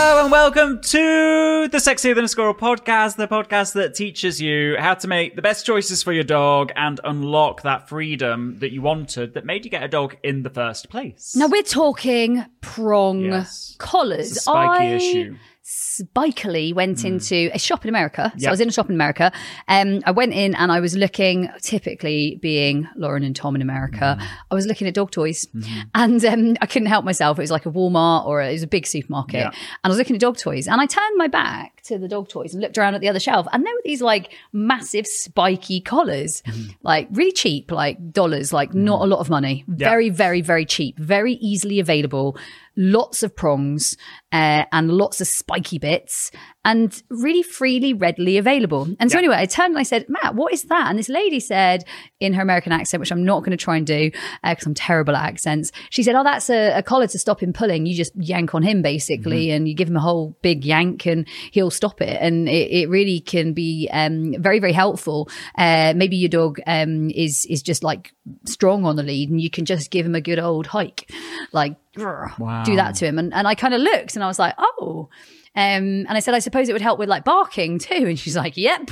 Hello and welcome to the Sexier Than a Squirrel podcast, the podcast that teaches you how to make the best choices for your dog and unlock that freedom that you wanted that made you get a dog in the first place. Now we're talking prong Yes. collars. It's a spiky I issue. Spikily went hmm. into a shop in America. So Yep. I was in a shop in America. Um, I went in and I was looking, typically being Lauren and Tom in America, hmm. I was looking at dog toys mm-hmm. and um, I couldn't help myself. It was like a Walmart or a, it was a big supermarket. Yeah. And I was looking at dog toys and I turned my back to the dog toys and looked around at the other shelf and there were these like massive spiky collars, mm-hmm. like really cheap, like dollars, like not mm-hmm. a lot of money. Very, very, very cheap, very easily available. Lots of prongs uh, and lots of spiky bits and really freely, readily available. And so Yeah. anyway, I turned and I said, Matt, what is that? And this lady said in her American accent, which I'm not going to try and do because I'm terrible at accents. She said, oh, that's a, a collar to stop him pulling. You just yank on him basically and you give him a whole big yank and he'll stop it. And it, it really can be um, very, very helpful. Uh, maybe your dog um, is, is just like strong on the lead and you can just give him a good old hike, like Wow. do that to him. And, and I kind of looked and I was like, oh. Um, and I said, I suppose it would help with like barking too. And she's like, yep,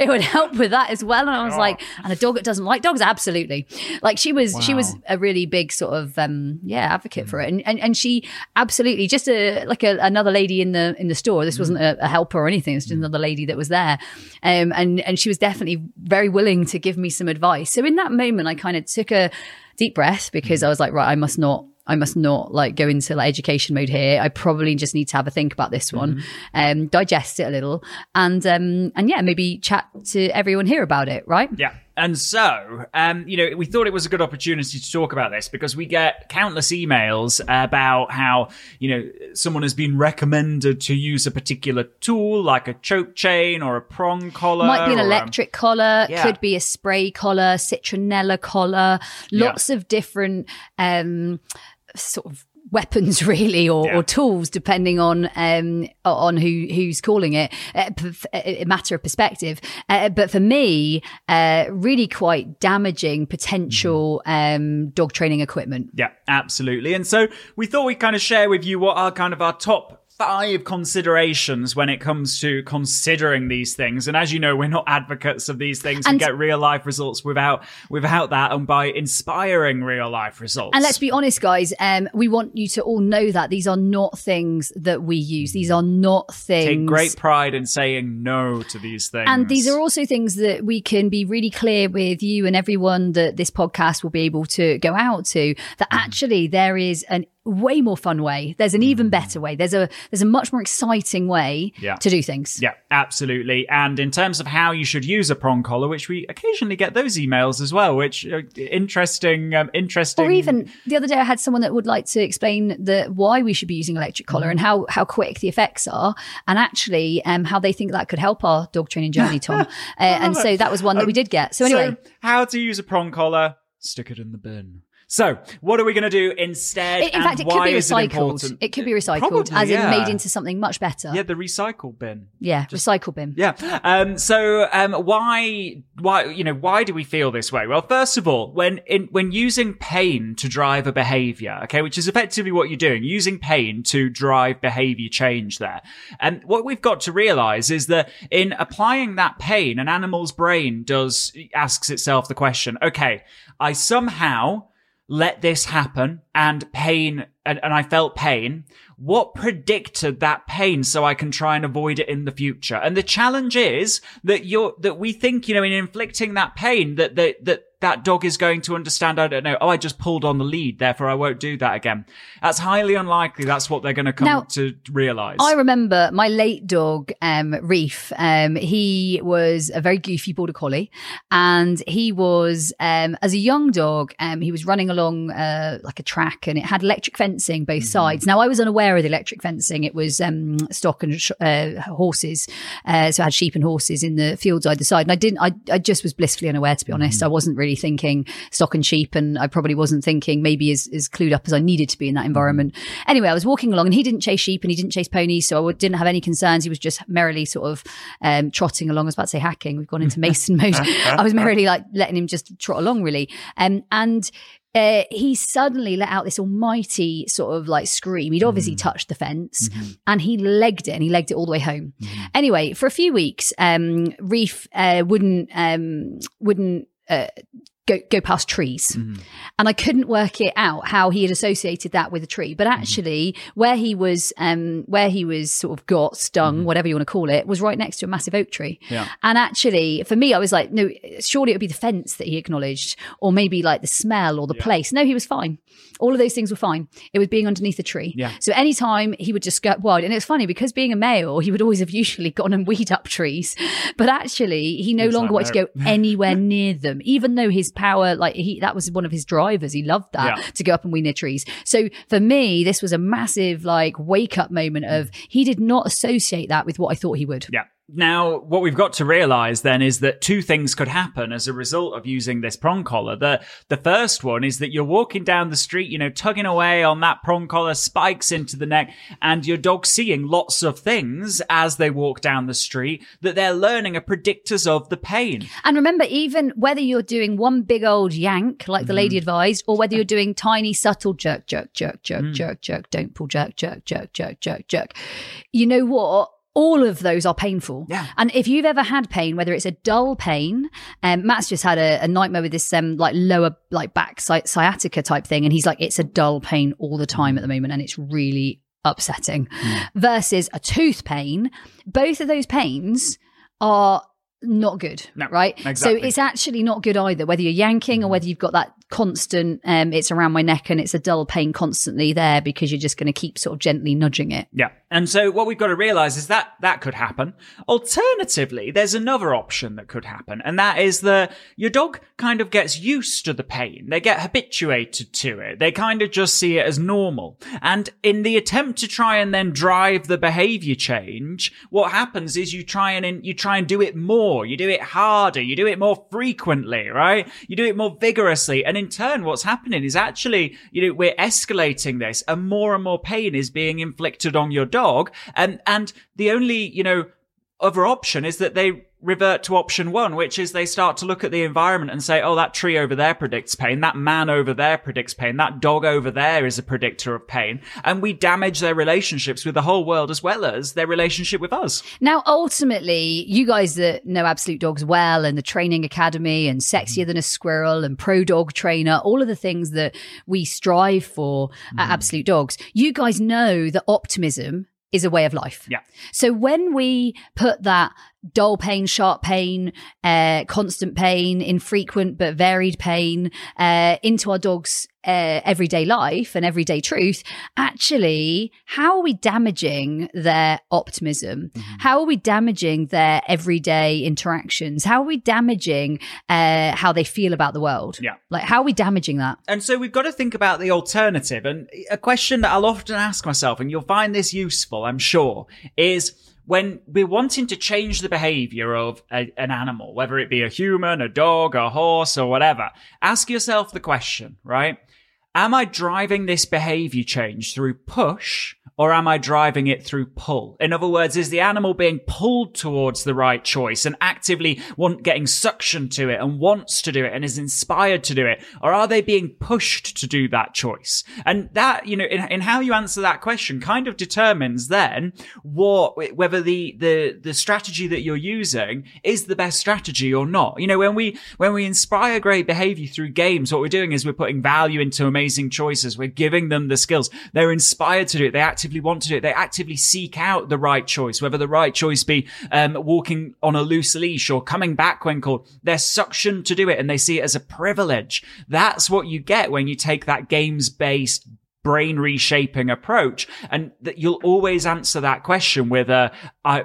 it would help with that as well. And I was like, and a dog that doesn't like dogs, absolutely. Like she was, she was a really big sort of, um, yeah, advocate for it. And, and, and she absolutely just a, like a, another lady in the, in the store. This wasn't a, a helper or anything. It's just another lady that was there. Um, and, and she was definitely very willing to give me some advice. So in that moment, I kind of took a deep breath because I was like, right, I must not I must not like go into like education mode here. I probably just need to have a think about this one, um, digest it a little, and um, and yeah, maybe chat to everyone here about it. Right? Yeah. And so, um, you know, we thought it was a good opportunity to talk about this because we get countless emails about how, you know, someone has been recommended to use a particular tool like a choke chain or a prong collar. Might be an a- electric collar, Yeah. could be a spray collar, citronella collar, lots of different um, sort of weapons really or, Yeah. or tools depending on um on who who's calling it uh, p- a matter of perspective uh, but for me uh really quite damaging potential Mm-hmm. um dog training equipment Yeah, absolutely. And so we thought we'd kind of share with you what are kind of our top five considerations when it comes to considering these things. And as you know, we're not advocates of these things. we And- get real life results without without that and by inspiring real life results. And let's be honest, guys. Um, we want you to all know that these are not things that we use. These are not things. take great pride in saying no to these things. And these are also things that we can be really clear with you and everyone that this podcast will be able to go out to that Mm-hmm. actually there is an way more fun way. There's an even better way. There's a there's a much more exciting way Yeah. to do things. Yeah, absolutely. And in terms of how you should use a prong collar, which we occasionally get those emails as well, which uh, interesting, um, interesting. Or even the other day, I had someone that would like to explain the why we should be using electric collar Mm-hmm. and how how quick the effects are, and actually um, how they think that could help our dog training journey, Tom. uh, and so that was one that we did get. So anyway, Um, So, how to use a prong collar? Stick it in the bin. So, what are we going to do instead? in fact, it could be is it recycled. It, could be recycled, Probably, as yeah. in made into something much better. Yeah, the recycle bin. Yeah, recycle bin. Yeah. Um, so, um, why, why, you know, why do we feel this way? Well, first of all, when in, when using pain to drive a behavior, okay, which is effectively what you're doing, using pain to drive behavior change there. And what we've got to realize is that in applying that pain, an animal's brain does, asks itself the question, okay, I somehow let this happen and pain, and, and I felt pain, what predicted that pain so I can try and avoid it in the future? And the challenge is that you're, that we think, you know, in inflicting that pain, that, that, that that dog is going to understand, I don't know, oh, I just pulled on the lead, therefore I won't do that again. That's highly unlikely. That's what they're going to come Now, to realize. I remember my late dog, um, Reef. Um, he was a very goofy border collie, and he was, um, as a young dog, um, he was running along uh, like a track, and it had electric fencing both sides. Now I was unaware of the electric fencing; it was um, stock and sh- uh, horses, uh, so I had sheep and horses in the fields either side. And I didn't, I, I just was blissfully unaware, to be honest. I wasn't really thinking stock and sheep, and I probably wasn't thinking maybe as, as clued up as I needed to be in that environment. Anyway, I was walking along, and he didn't chase sheep and he didn't chase ponies, so I didn't have any concerns. He was just merrily sort of um, trotting along. I was about to say hacking. We've gone into Mason mode. I was merrily like letting him just trot along, really. Um, and uh, he suddenly let out this almighty sort of like scream. He'd obviously touched the fence and he legged it and he legged it all the way home. Anyway, for a few weeks, um, Reef uh, wouldn't um, wouldn't uh, go go past trees, and I couldn't work it out how he had associated that with a tree. But actually, where he was um, where he was sort of got stung, whatever you want to call it, was right next to a massive oak tree. Yeah. And actually, for me, I was like, no, surely it would be the fence that he acknowledged, or maybe like the smell or the place. No, he was fine. All of those things were fine. It was being underneath a tree. Yeah. So anytime he would just go wild, and it's funny because being a male, he would always have usually gone and weed up trees, but actually he no He's longer wanted to go anywhere near them, even though his power, like he, that was one of his drivers. He loved that Yeah. to go up and weed near trees. So for me, this was a massive like wake up moment of he did not associate that with what I thought he would. Yeah. Now, what we've got to realize then is that two things could happen as a result of using this prong collar. The, the first one is that you're walking down the street, you know, tugging away on that prong collar, spikes into the neck, and your dog's seeing lots of things as they walk down the street that they're learning are predictors of the pain. And remember, even whether you're doing one big old yank, like the lady advised, or whether you're doing tiny, subtle jerk, jerk, jerk, jerk, jerk, jerk, don't pull, jerk, jerk, jerk, jerk, jerk, jerk. You know what? All of those are painful. Yeah. And if you've ever had pain, whether it's a dull pain, um, Matt's just had a, a nightmare with this um, like lower like back sci- sciatica type thing, and he's like, it's a dull pain all the time at the moment, and it's really upsetting. Versus a tooth pain, both of those pains are not good, No, right? exactly. So it's actually not good either, whether you're yanking or whether you've got that constant, um, it's around my neck and it's a dull pain constantly there because you're just going to keep sort of gently nudging it. Yeah. And so what we've got to realize is that that could happen. Alternatively, there's another option that could happen, and that is that your dog kind of gets used to the pain. They get habituated to it. They kind of just see it as normal. And in the attempt to try and then drive the behavior change, what happens is you try and you try and do it more. You do it harder. You do it more frequently, right? You do it more vigorously. And in turn, what's happening is actually, you know, we're escalating this and more and more pain is being inflicted on your dog. And, and the only, you know, other option is that they revert to option one, which is they start to look at the environment and say, oh, that tree over there predicts pain. That man over there predicts pain. That dog over there is a predictor of pain. And we damage their relationships with the whole world as well as their relationship with us. Now, ultimately, you guys that know Absolute Dogs well and the Training Academy and Sexier Than a Squirrel and Pro Dog Trainer, all of the things that we strive for at mm. Absolute Dogs, you guys know that optimism is a way of life. Yeah. So when we put that dull pain, sharp pain, uh, constant pain, infrequent but varied pain uh, into our dogs' uh, everyday life and everyday truth, actually, how are we damaging their optimism? How are we damaging their everyday interactions? How are we damaging uh, how they feel about the world? Yeah. Like, how are we damaging that? And so we've got to think about the alternative. And a question that I'll often ask myself, and you'll find this useful, I'm sure, is when we're wanting to change the behavior of a, an animal, whether it be a human, a dog, a horse, or whatever, ask yourself the question, right? Am I driving this behavior change through push or am I driving it through pull? In other words, is the animal being pulled towards the right choice and actively want getting suction to it and wants to do it and is inspired to do it? Or are they being pushed to do that choice? And that, you know, in, in how you answer that question kind of determines then what, whether the, the, the strategy that you're using is the best strategy or not. You know, when we, when we inspire great behavior through games, what we're doing is we're putting value into amazing choices. We're giving them the skills. They're inspired to do it. They actively actively want to do it. They actively seek out the right choice, whether the right choice be um, walking on a loose leash or coming back when called. They're suctioned to do it and they see it as a privilege. That's what you get when you take that games based brain reshaping approach. And that you'll always answer that question with a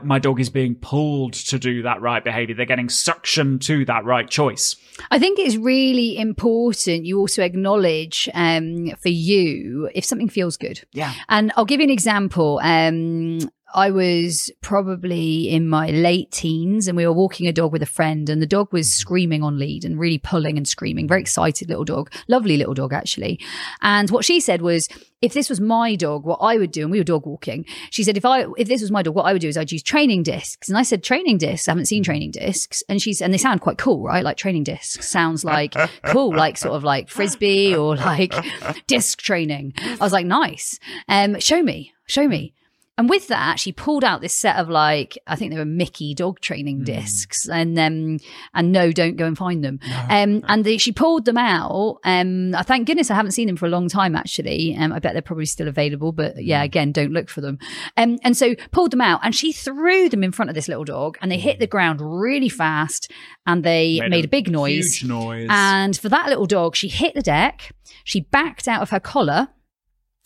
my dog is being pulled to do that right behavior. They're getting suction to that right choice. I think it's really important you also acknowledge um, for you if something feels good. Yeah. And i'll give you an example. Um, I was probably in my late teens and we were walking a dog with a friend and the dog was screaming on lead and really pulling and screaming. Very excited little dog. Lovely little dog, actually. And what she said was, if this was my dog, what I would do, and we were dog walking, she said, if I, if this was my dog, what I would do is I'd use training discs. And I said, training discs, I haven't seen training discs. And she's, and they sound quite cool, right? Like training discs sounds like cool, like sort of like frisbee or like disc training. I was like, nice. Um, show me, show me. And with that, she pulled out this set of like I think they were Mikki dog training mm. discs, and um and no, don't go and find them. No, um, and she pulled them out. Um, I thank goodness I haven't seen them for a long time actually. Um, I bet they're probably still available, but yeah, mm. again, don't look for them. Um, and so pulled them out, and she threw them in front of this little dog, and they hit the ground really fast, and they made, made a, a, big noise. Huge noise. And for that little dog, she hit the deck. She backed out of her collar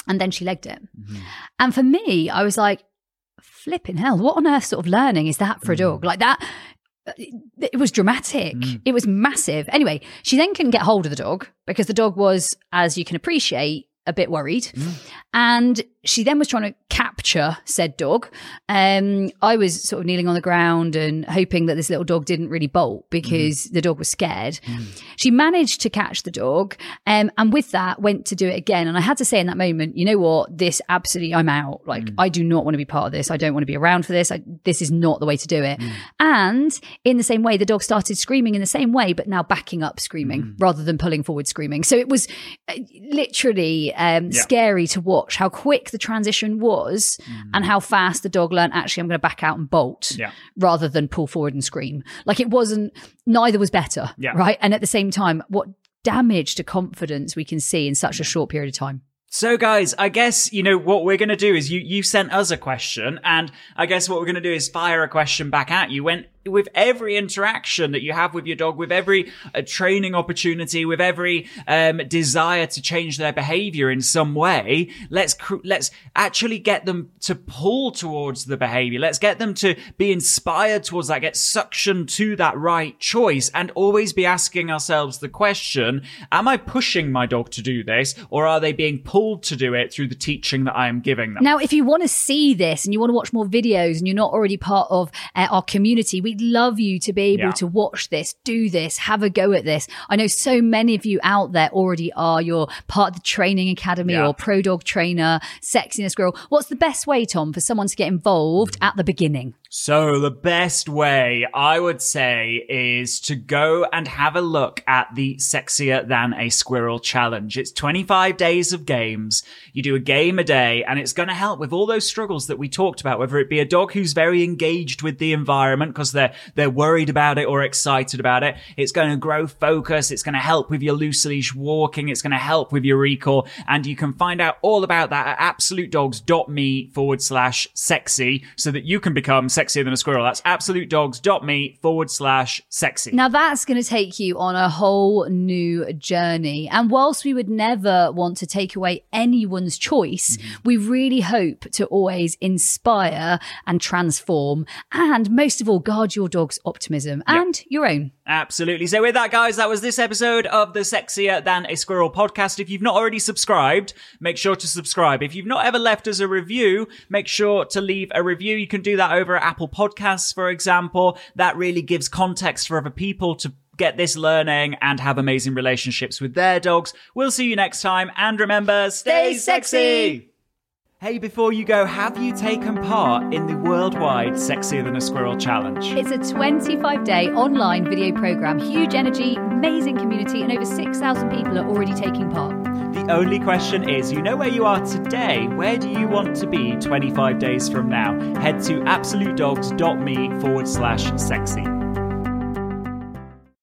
and then she legged it. Mm-hmm. And for me, I was like, flipping hell, what on earth sort of learning is that for a dog? Mm. Like that, it was dramatic. Mm. It was massive. Anyway, she then couldn't get hold of the dog because the dog was, as you can appreciate, a bit worried. Mm. And she then was trying to capture said dog. Um, I was sort of kneeling on the ground and hoping that this little dog didn't really bolt because mm. the dog was scared. Mm. She managed to catch the dog, um, and with that went to do it again. And I had to say in that moment, you know what? This absolutely, I'm out. Like mm. I do not want to be part of this. I don't want to be around for this. I, this is not the way to do it. Mm. And in the same way, the dog started screaming in the same way, but now backing up screaming mm. rather than pulling forward screaming. So it was uh, literally um, yeah. scary to watch how quick the transition was mm. and how fast the dog learned actually I'm going to back out and bolt yeah. rather than pull forward and scream. Like it wasn't, neither was better. Yeah. Right. And at the same time, what damage to confidence we can see in such a short period of time. So guys, I guess, you know, what we're going to do is you, you sent us a question and I guess what we're going to do is fire a question back at you. When with every interaction that you have with your dog, with every uh, training opportunity, with every um, desire to change their behavior in some way, let's cr- let's actually get them to pull towards the behavior. Let's get them to be inspired towards that, get suction to that right choice, and always be asking ourselves the question: Am I pushing my dog to do this, or are they being pulled to do it through the teaching that I am giving them? Now, if you want to see this and you want to watch more videos, and you're not already part of uh, our community, we we'd love you to be able yeah. to watch this, do this, have a go at this. I know so many of you out there already are. You're part of the training academy yeah. or pro dog trainer, sexiness squirrel. What's the best way, Tom, for someone to get involved at the beginning? So the best way I would say is to go and have a look at the sexier than a squirrel challenge. It's 25 days of games. You do a game a day and it's going to help with all those struggles that we talked about, whether it be a dog who's very engaged with the environment because they're, they're worried about it or excited about it. It's going to grow focus. It's going to help with your loose leash walking. It's going to help with your recall. And you can find out all about that at absolutedogs.me forward slash sexy so that you can become sexier than a squirrel. That's absolutedogs.me forward slash sexy. Now that's going to take you on a whole new journey. And whilst we would never want to take away anyone's choice, mm-hmm. we really hope to always inspire and transform and most of all, guard your dog's optimism and your own. Absolutely. So with that, guys, that was this episode of the Sexier Than a Squirrel podcast. If you've not already subscribed, make sure to subscribe. If you've not ever left us a review, make sure to leave a review. You can do that over at Apple Podcasts, for example. That really gives context for other people to get this learning and have amazing relationships with their dogs. We'll see you next time. And remember, stay, sexy. Hey, before you go, have you taken part in the worldwide Sexier Than a Squirrel challenge? It's a 25 day online video program, huge energy, amazing community, and over 6,000 people are already taking part. The only question is you know where you are today. Where do you want to be 25 days from now? Head to absolutedogs.me forward slash sexy.